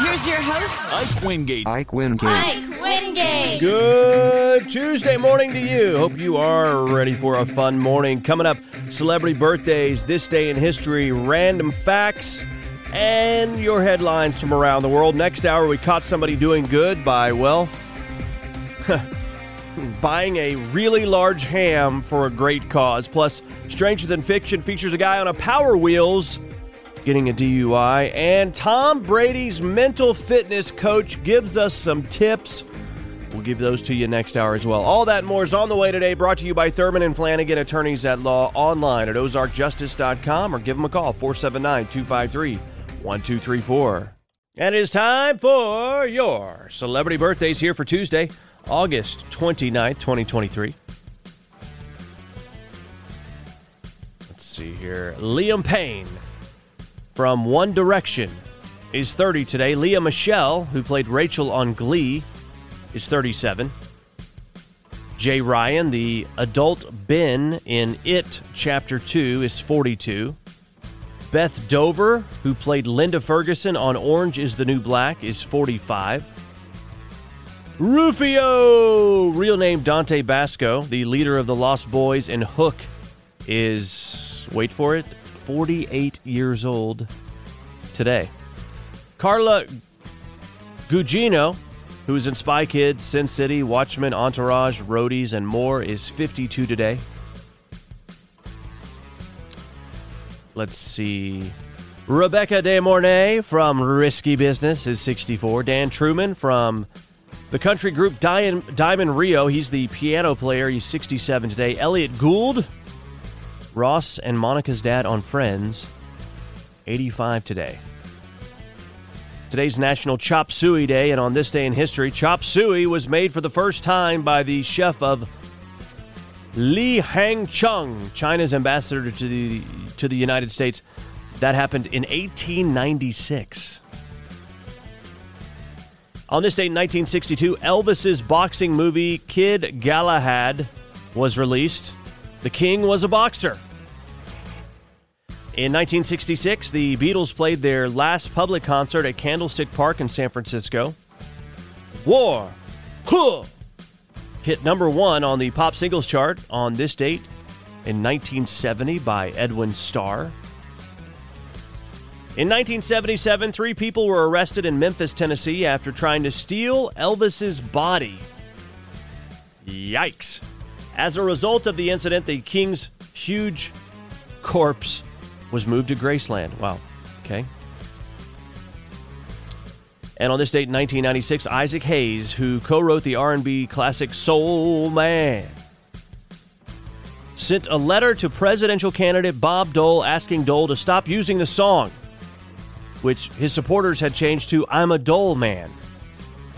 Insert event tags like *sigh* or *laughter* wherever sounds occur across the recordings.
Here's your host. Ike Wingate. Ike Wingate. Mike Wingate. Good Tuesday morning to you. Hope you are ready for a fun morning. Coming up, celebrity birthdays, this day in history, random facts, and your headlines from around the world. Next hour, we caught somebody doing good by, well, *laughs* buying a really large ham for a great cause. Plus, Stranger Than Fiction features a guy on a Power Wheels getting a DUI. And Tom Brady's mental fitness coach gives us some tips. We'll give those to you next hour as well. All that more is on the way today, brought to you by Thurman and Flanagan, attorneys at law, online at ozarkjustice.com or give them a call, 479 253 1234. And it is time for your celebrity birthdays here for Tuesday, August 29th, 2023. Let's see here. Liam Payne from One Direction is 30 today. Lea Michele, who played Rachel on Glee, is 37. Jay Ryan, the adult Ben in It Chapter 2, is 42. Beth Dover, who played Linda Ferguson on Orange is the New Black, is 45. Rufio, real name Dante Basco, the leader of the Lost Boys in Hook, is, wait for it, 48 years old today. Carla Gugino, who is in Spy Kids, Sin City, Watchmen, Entourage, Roadies, and more, is 52 today. Let's see. Rebecca De Mornay from Risky Business is 64. Dan Truman from the country group Diamond, Diamond Rio, he's the piano player, he's 67 today. Elliot Gould, Ross and Monica's dad on Friends, 85 today. Today's National Chop Suey Day, and on this day in history, chop suey was made for the first time by the chef of Li Hang Chung, China's ambassador to the to the United States. That happened in 1896. On this date in 1962, Elvis's boxing movie Kid Galahad was released. The King was a boxer. In 1966, the Beatles played their last public concert at Candlestick Park in San Francisco. War, huh, hit number one on the pop singles chart on this date in 1970 by Edwin Starr. In 1977, three people were arrested in Memphis, Tennessee after trying to steal Elvis's body. Yikes. As a result of the incident, the king's huge corpse was moved to Graceland. Wow. Okay. And on this date in 1996, Isaac Hayes, who co-wrote the R&B classic Soul Man, sent a letter to presidential candidate Bob Dole asking Dole to stop using the song, which his supporters had changed to I'm a Dole Man.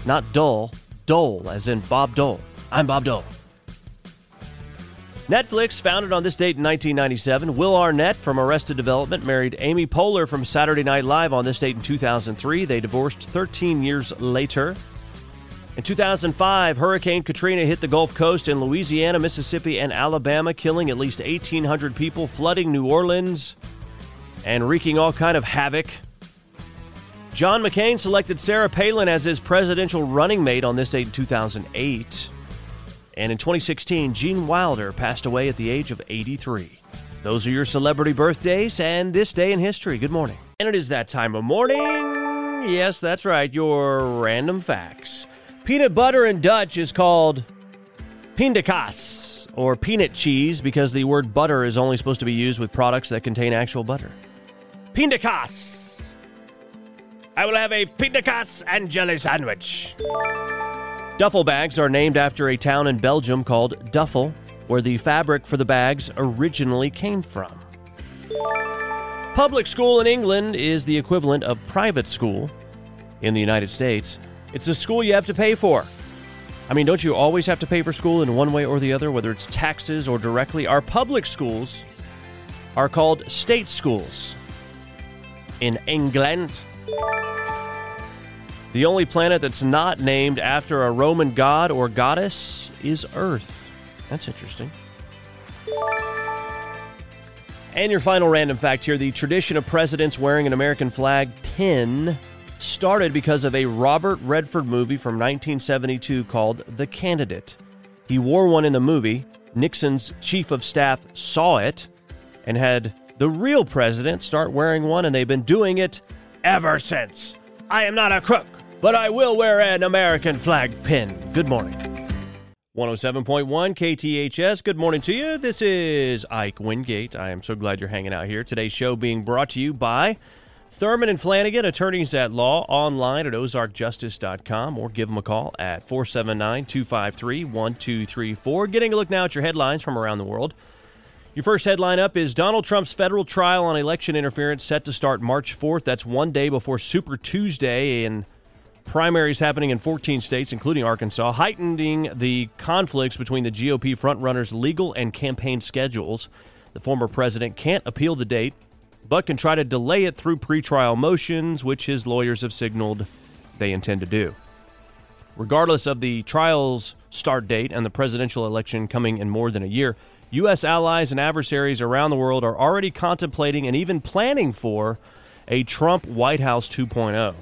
Not Dole, Dole, as in Bob Dole. I'm Bob Dole. Netflix, founded on this date in 1997, Will Arnett from Arrested Development married Amy Poehler from Saturday Night Live on this date in 2003. They divorced 13 years later. In 2005, Hurricane Katrina hit the Gulf Coast in Louisiana, Mississippi, and Alabama, killing at least 1,800 people, flooding New Orleans, and wreaking all kind of havoc. John McCain selected Sarah Palin as his presidential running mate on this date in 2008. And in 2016, Gene Wilder passed away at the age of 83. Those are your celebrity birthdays and this day in history. Good morning. And it is that time of morning Yes, that's right, your random facts. Peanut butter in Dutch is called pindakaas, or peanut cheese, because the word butter is only supposed to be used with products that contain actual butter. Pindakaas! I will have a pindakaas and jelly sandwich. Duffel bags are named after a town in Belgium called Duffel, where the fabric for the bags originally came from. Public school in England is the equivalent of private school in the United States. It's a school you have to pay for. I mean, don't you always have to pay for school in one way or the other, whether it's taxes or directly? Our public schools are called state schools in England. The only planet that's not named after a Roman god or goddess is Earth. That's interesting. And your final random fact here the tradition of presidents wearing an American flag pin started because of a Robert Redford movie from 1972 called The Candidate. He wore one in the movie. Nixon's chief of staff saw it and had the real president start wearing one, and they've been doing it ever since. I am not a crook, but I will wear an American flag pin. Good morning. 107.1 KTHS. Good morning to you. This is Ike Wingate. I am so glad you're hanging out here. Today's show being brought to you by Thurman and Flanagan, attorneys at law, online at ozarkjustice.com or give them a call at 479 253 1234. Getting a look now at your headlines from around the world. Your first headline up is Donald Trump's federal trial on election interference set to start March 4th. That's one day before Super Tuesday and primaries happening in 14 states, including Arkansas, heightening the conflicts between the GOP frontrunners' legal and campaign schedules. The former president can't appeal the date, but can try to delay it through pretrial motions, which his lawyers have signaled they intend to do. Regardless of the trial's start date and the presidential election coming in more than a year, U.S. allies and adversaries around the world are already contemplating and even planning for a Trump White House 2.0.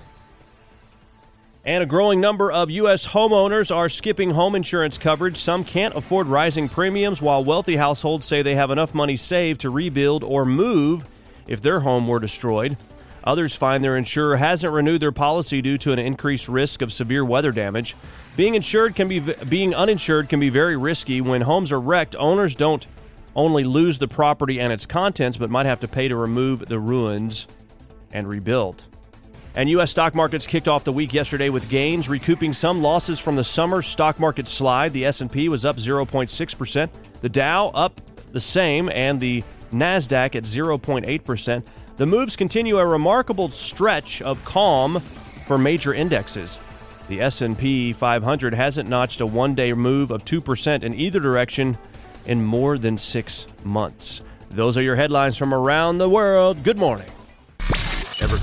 And a growing number of U.S. homeowners are skipping home insurance coverage. Some can't afford rising premiums, while wealthy households say they have enough money saved to rebuild or move if their home were destroyed. Others find their insurer hasn't renewed their policy due to an increased risk of severe weather damage. Being insured can be being uninsured can be very risky. When homes are wrecked, owners don't only lose the property and its contents, but might have to pay to remove the ruins and rebuild. And U.S. stock markets kicked off the week yesterday with gains, recouping some losses from the summer stock market slide. The S&P was up 0.6 percent, the Dow up the same, and the Nasdaq at 0.8 percent. The moves continue a remarkable stretch of calm for major indexes. The S&P 500 hasn't notched a one-day move of 2% in either direction in more than 6 months. Those are your headlines from around the world. Good morning.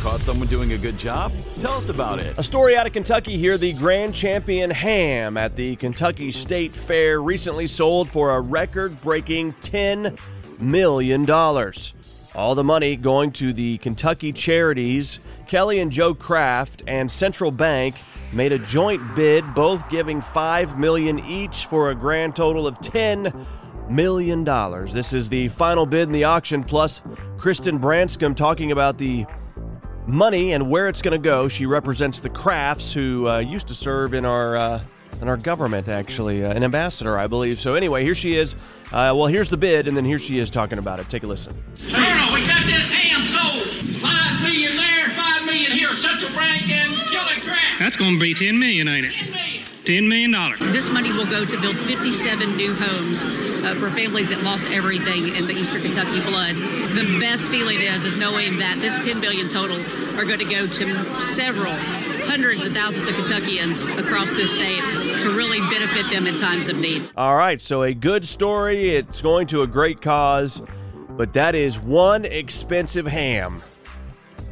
Caught someone doing a good job? Tell us about it. A story out of Kentucky here. The grand champion ham at the Kentucky State Fair recently sold for a record breaking $10 million. All the money going to the Kentucky charities. Kelly and Joe Craft and Central Bank made a joint bid, both giving 5 million each for a grand total of $10 million. This is the final bid in the auction, plus Kristen Branscombe talking about the money and where it's going to go. She represents the Crafts, who uh, used to serve in our uh, in our government, actually, uh, an ambassador, I believe. So anyway, here she is. Uh, well, here's the bid, and then here she is talking about it. Take a listen. Colonel, we got this ham sold. Five million there, five million here. Central Bank and Kelly Craft. That's going to be 10 million, ain't it? Ten million. 10 million dollars. This money will go to build 57 new homes uh, for families that lost everything in the Eastern Kentucky floods. The best feeling is is knowing that this 10 billion total are going to go to several hundreds of thousands of Kentuckians across this state to really benefit them in times of need. All right, so a good story. It's going to a great cause, but that is one expensive ham.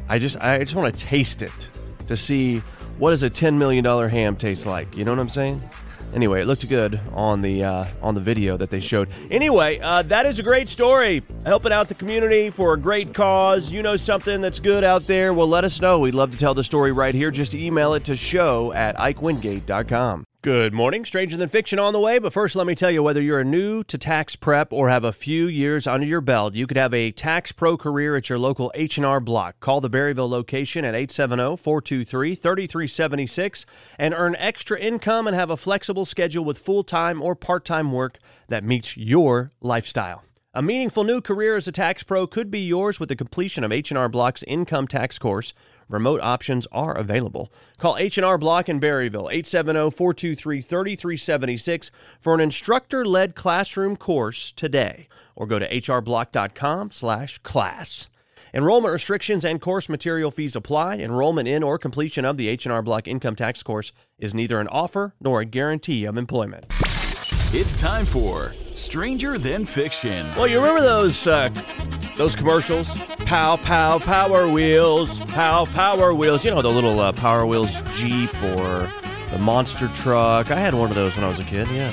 I just I just want to taste it to see what does a ten million dollar ham taste like. You know what I'm saying? Anyway, it looked good on the uh, on the video that they showed. Anyway, uh, that is a great story, helping out the community for a great cause. You know something that's good out there? Well, let us know. We'd love to tell the story right here. Just email it to show at ikewingate.com. Good morning. Stranger Than Fiction on the way, but first let me tell you whether you're new to tax prep or have a few years under your belt, you could have a tax pro career at your local H&R Block. Call the Berryville location at 870-423-3376 and earn extra income and have a flexible schedule with full-time or part-time work that meets your lifestyle. A meaningful new career as a tax pro could be yours with the completion of H&R Block's income tax course. Remote options are available. Call H&R Block in Berryville 870-423-3376 for an instructor-led classroom course today or go to hrblock.com/class. Enrollment restrictions and course material fees apply. Enrollment in or completion of the H&R Block income tax course is neither an offer nor a guarantee of employment. It's time for Stranger Than Fiction. Well, you remember those uh, those commercials? Pow pow power wheels, pow power wheels. You know the little uh, Power Wheels Jeep or the monster truck. I had one of those when I was a kid. Yeah.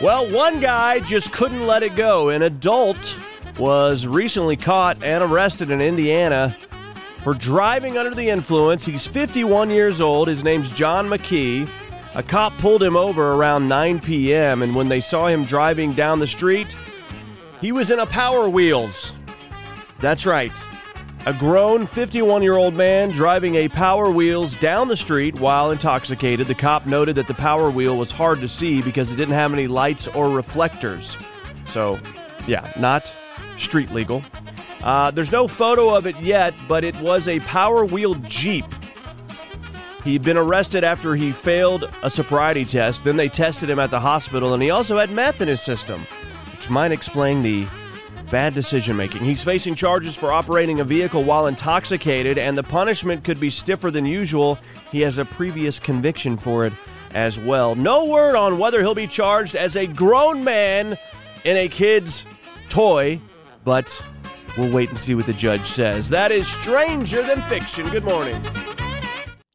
Well, one guy just couldn't let it go. An adult was recently caught and arrested in Indiana for driving under the influence. He's 51 years old. His name's John McKee. A cop pulled him over around 9 p.m., and when they saw him driving down the street, he was in a Power Wheels. That's right. A grown 51 year old man driving a Power Wheels down the street while intoxicated. The cop noted that the Power Wheel was hard to see because it didn't have any lights or reflectors. So, yeah, not street legal. Uh, there's no photo of it yet, but it was a Power Wheel Jeep. He'd been arrested after he failed a sobriety test. Then they tested him at the hospital, and he also had meth in his system, which might explain the bad decision making. He's facing charges for operating a vehicle while intoxicated, and the punishment could be stiffer than usual. He has a previous conviction for it as well. No word on whether he'll be charged as a grown man in a kid's toy, but we'll wait and see what the judge says. That is Stranger Than Fiction. Good morning.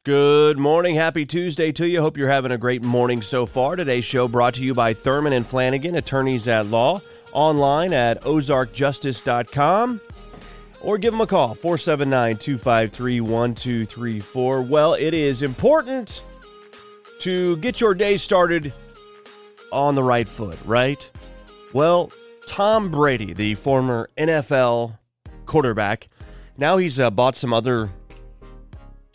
Good morning. Happy Tuesday to you. Hope you're having a great morning so far. Today's show brought to you by Thurman and Flanagan, attorneys at law, online at ozarkjustice.com or give them a call 479 253 1234. Well, it is important to get your day started on the right foot, right? Well, Tom Brady, the former NFL quarterback, now he's uh, bought some other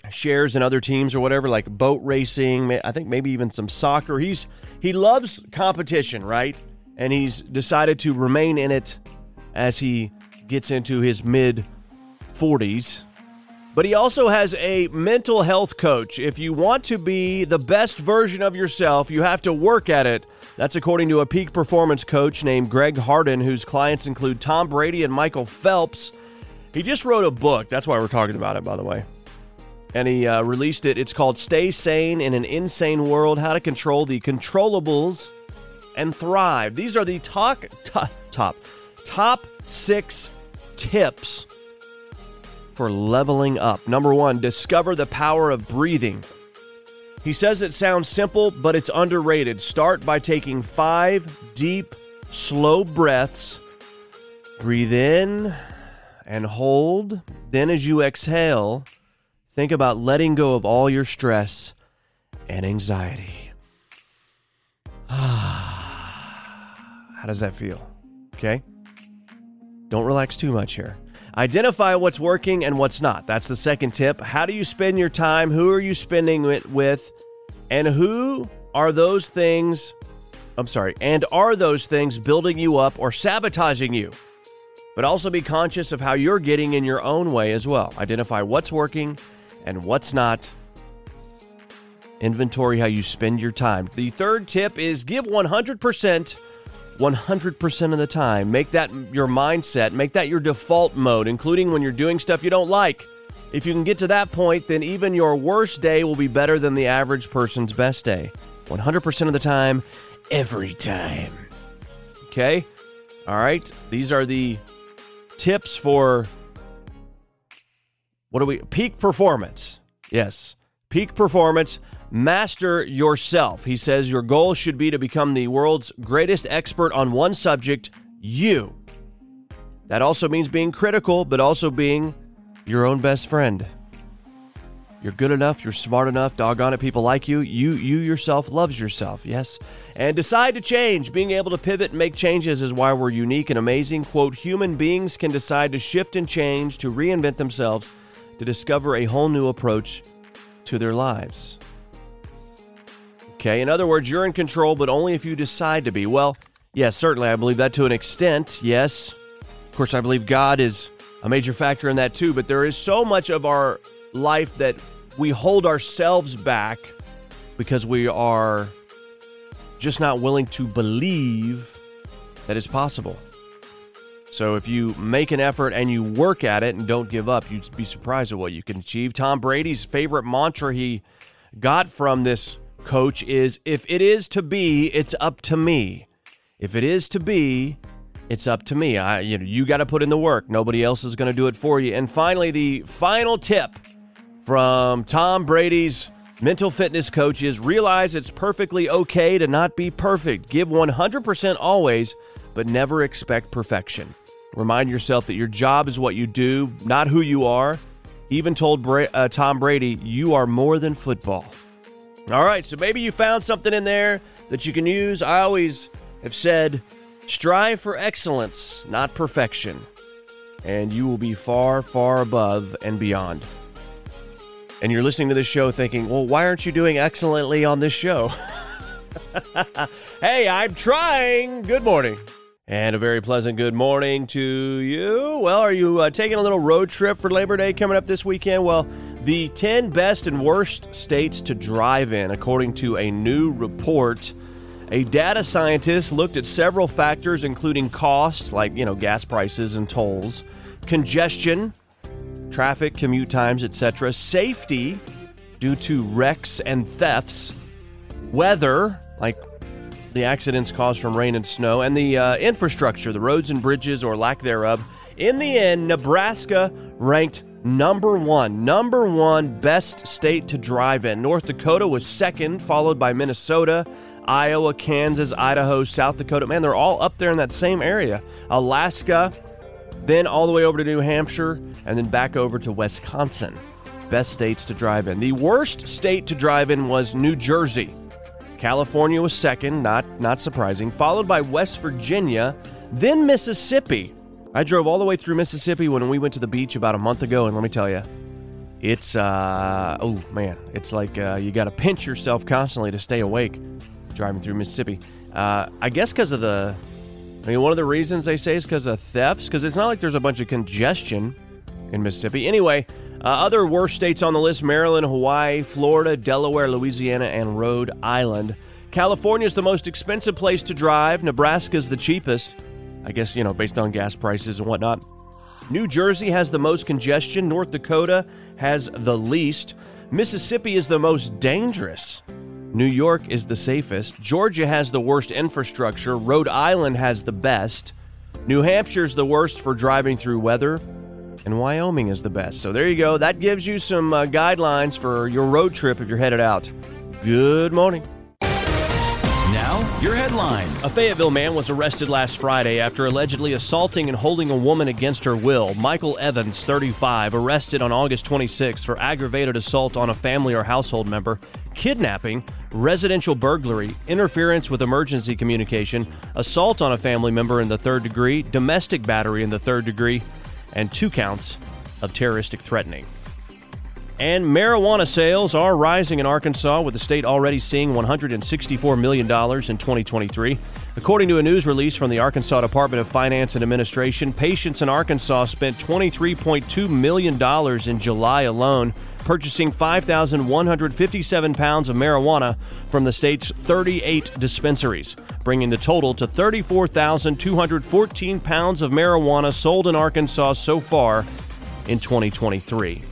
shares in other teams or whatever, like boat racing. I think maybe even some soccer. He's he loves competition, right? And he's decided to remain in it as he gets into his mid 40s. But he also has a mental health coach. If you want to be the best version of yourself, you have to work at it. That's according to a peak performance coach named Greg Harden, whose clients include Tom Brady and Michael Phelps. He just wrote a book. That's why we're talking about it, by the way and he uh, released it. It's called Stay Sane in an Insane World How to Control the Controllables and Thrive. These are the top, top, top, top six tips for leveling up. Number one, discover the power of breathing. He says it sounds simple, but it's underrated. Start by taking five deep, slow breaths. Breathe in and hold. Then, as you exhale, Think about letting go of all your stress and anxiety. *sighs* How does that feel? Okay? Don't relax too much here. Identify what's working and what's not. That's the second tip. How do you spend your time? Who are you spending it with? And who are those things? I'm sorry. And are those things building you up or sabotaging you? But also be conscious of how you're getting in your own way as well. Identify what's working and what's not. Inventory how you spend your time. The third tip is give 100%. 100% of the time. Make that your mindset, make that your default mode, including when you're doing stuff you don't like. If you can get to that point, then even your worst day will be better than the average person's best day. 100% of the time, every time. Okay? All right. These are the tips for what do we peak performance? Yes. Peak performance. Master yourself. He says your goal should be to become the world's greatest expert on one subject, you. That also means being critical, but also being your own best friend. You're good enough, you're smart enough, doggone it, people like you. You you yourself loves yourself, yes. And decide to change. Being able to pivot and make changes is why we're unique and amazing. Quote, human beings can decide to shift and change, to reinvent themselves, to discover a whole new approach to their lives. Okay, in other words, you're in control, but only if you decide to be. Well, yes, certainly I believe that to an extent, yes. Of course, I believe God is a major factor in that too, but there is so much of our life that we hold ourselves back because we are just not willing to believe that it's possible. So if you make an effort and you work at it and don't give up, you'd be surprised at what you can achieve. Tom Brady's favorite mantra he got from this coach is if it is to be, it's up to me. If it is to be, it's up to me. I you know, you got to put in the work. Nobody else is going to do it for you. And finally, the final tip from Tom Brady's mental fitness coach is realize it's perfectly okay to not be perfect. Give 100% always, but never expect perfection. Remind yourself that your job is what you do, not who you are. Even told Bra- uh, Tom Brady, you are more than football. All right, so maybe you found something in there that you can use. I always have said, strive for excellence, not perfection, and you will be far, far above and beyond. And you're listening to this show thinking, well, why aren't you doing excellently on this show? *laughs* hey, I'm trying. Good morning. And a very pleasant good morning to you. Well, are you uh, taking a little road trip for Labor Day coming up this weekend? Well, the 10 best and worst states to drive in, according to a new report. A data scientist looked at several factors, including costs, like, you know, gas prices and tolls, congestion, traffic, commute times, etc., safety due to wrecks and thefts, weather, like the accidents caused from rain and snow, and the uh, infrastructure, the roads and bridges or lack thereof. In the end, Nebraska ranked number one, number one best state to drive in. North Dakota was second, followed by Minnesota. Iowa, Kansas, Idaho, South Dakota. Man, they're all up there in that same area. Alaska, then all the way over to New Hampshire, and then back over to Wisconsin. Best states to drive in. The worst state to drive in was New Jersey. California was second, not not surprising, followed by West Virginia, then Mississippi. I drove all the way through Mississippi when we went to the beach about a month ago, and let me tell you, it's uh oh man, it's like uh, you got to pinch yourself constantly to stay awake driving through Mississippi. Uh, I guess because of the, I mean, one of the reasons they say is because of thefts, because it's not like there's a bunch of congestion in Mississippi. Anyway, uh, other worst states on the list Maryland, Hawaii, Florida, Delaware, Louisiana, and Rhode Island. California is the most expensive place to drive. Nebraska is the cheapest, I guess, you know, based on gas prices and whatnot. New Jersey has the most congestion. North Dakota has the least. Mississippi is the most dangerous. New York is the safest. Georgia has the worst infrastructure. Rhode Island has the best. New Hampshire's the worst for driving through weather. And Wyoming is the best. So there you go. That gives you some uh, guidelines for your road trip if you're headed out. Good morning. Now, your headlines. A Fayetteville man was arrested last Friday after allegedly assaulting and holding a woman against her will. Michael Evans, 35, arrested on August 26 for aggravated assault on a family or household member, kidnapping, residential burglary, interference with emergency communication, assault on a family member in the third degree, domestic battery in the third degree, and two counts of terroristic threatening. And marijuana sales are rising in Arkansas, with the state already seeing $164 million in 2023. According to a news release from the Arkansas Department of Finance and Administration, patients in Arkansas spent $23.2 million in July alone, purchasing 5,157 pounds of marijuana from the state's 38 dispensaries, bringing the total to 34,214 pounds of marijuana sold in Arkansas so far in 2023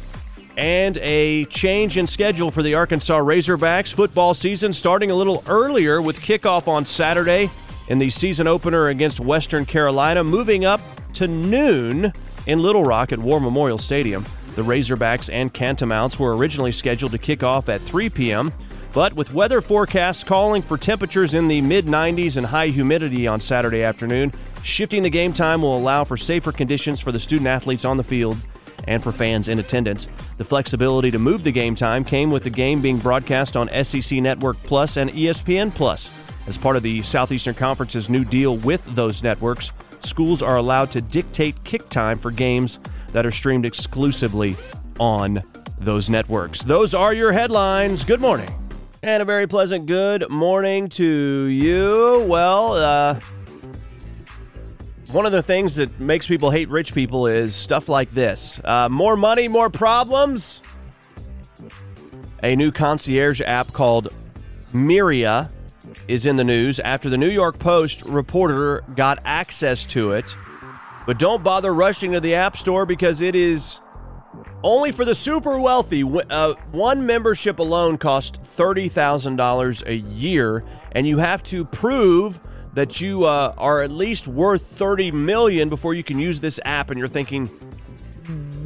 and a change in schedule for the Arkansas Razorbacks football season starting a little earlier with kickoff on Saturday in the season opener against Western Carolina, moving up to noon in Little Rock at War Memorial Stadium. The Razorbacks and Catamounts were originally scheduled to kick off at 3 p.m., but with weather forecasts calling for temperatures in the mid 90s and high humidity on Saturday afternoon, shifting the game time will allow for safer conditions for the student athletes on the field and for fans in attendance. The flexibility to move the game time came with the game being broadcast on SEC Network Plus and ESPN Plus. As part of the Southeastern Conference's new deal with those networks, schools are allowed to dictate kick time for games that are streamed exclusively on those networks. Those are your headlines. Good morning. And a very pleasant good morning to you. Well, uh, one of the things that makes people hate rich people is stuff like this uh, more money, more problems. A new concierge app called Myria is in the news after the New York Post reporter got access to it. But don't bother rushing to the App Store because it is only for the super wealthy. Uh, one membership alone costs $30,000 a year, and you have to prove that you uh, are at least worth 30 million before you can use this app and you're thinking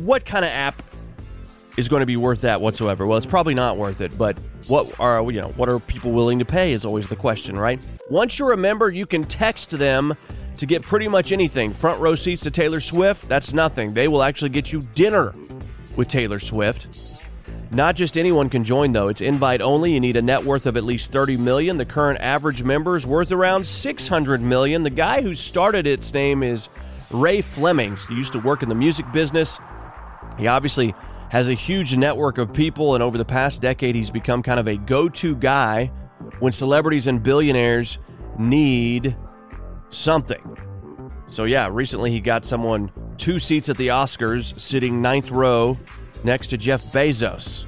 what kind of app is going to be worth that whatsoever? Well it's probably not worth it but what are you know what are people willing to pay is always the question right? Once you're a member you can text them to get pretty much anything. Front row seats to taylor swift that's nothing. They will actually get you dinner with taylor swift not just anyone can join though. It's invite only. You need a net worth of at least 30 million. The current average member is worth around 600 million. The guy who started its name is Ray Flemings. He used to work in the music business. He obviously has a huge network of people and over the past decade he's become kind of a go-to guy when celebrities and billionaires need something. So yeah, recently he got someone two seats at the Oscars sitting ninth row next to Jeff Bezos.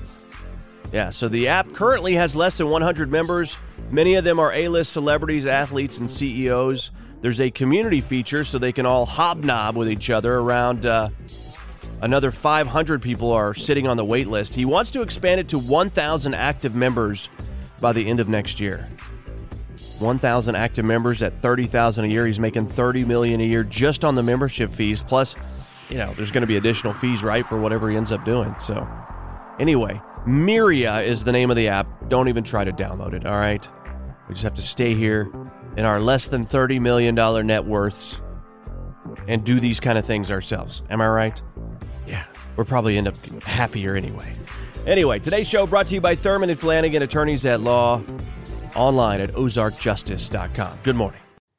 Yeah, so the app currently has less than 100 members. Many of them are A list celebrities, athletes, and CEOs. There's a community feature so they can all hobnob with each other. Around uh, another 500 people are sitting on the wait list. He wants to expand it to 1,000 active members by the end of next year. 1,000 active members at 30,000 a year. He's making 30 million a year just on the membership fees. Plus, you know, there's going to be additional fees, right, for whatever he ends up doing. So, anyway, Myria is the name of the app. Don't even try to download it, all right? We just have to stay here in our less than $30 million net worths and do these kind of things ourselves. Am I right? Yeah, we'll probably end up happier anyway. Anyway, today's show brought to you by Thurman and Flanagan, attorneys at law, online at ozarkjustice.com. Good morning.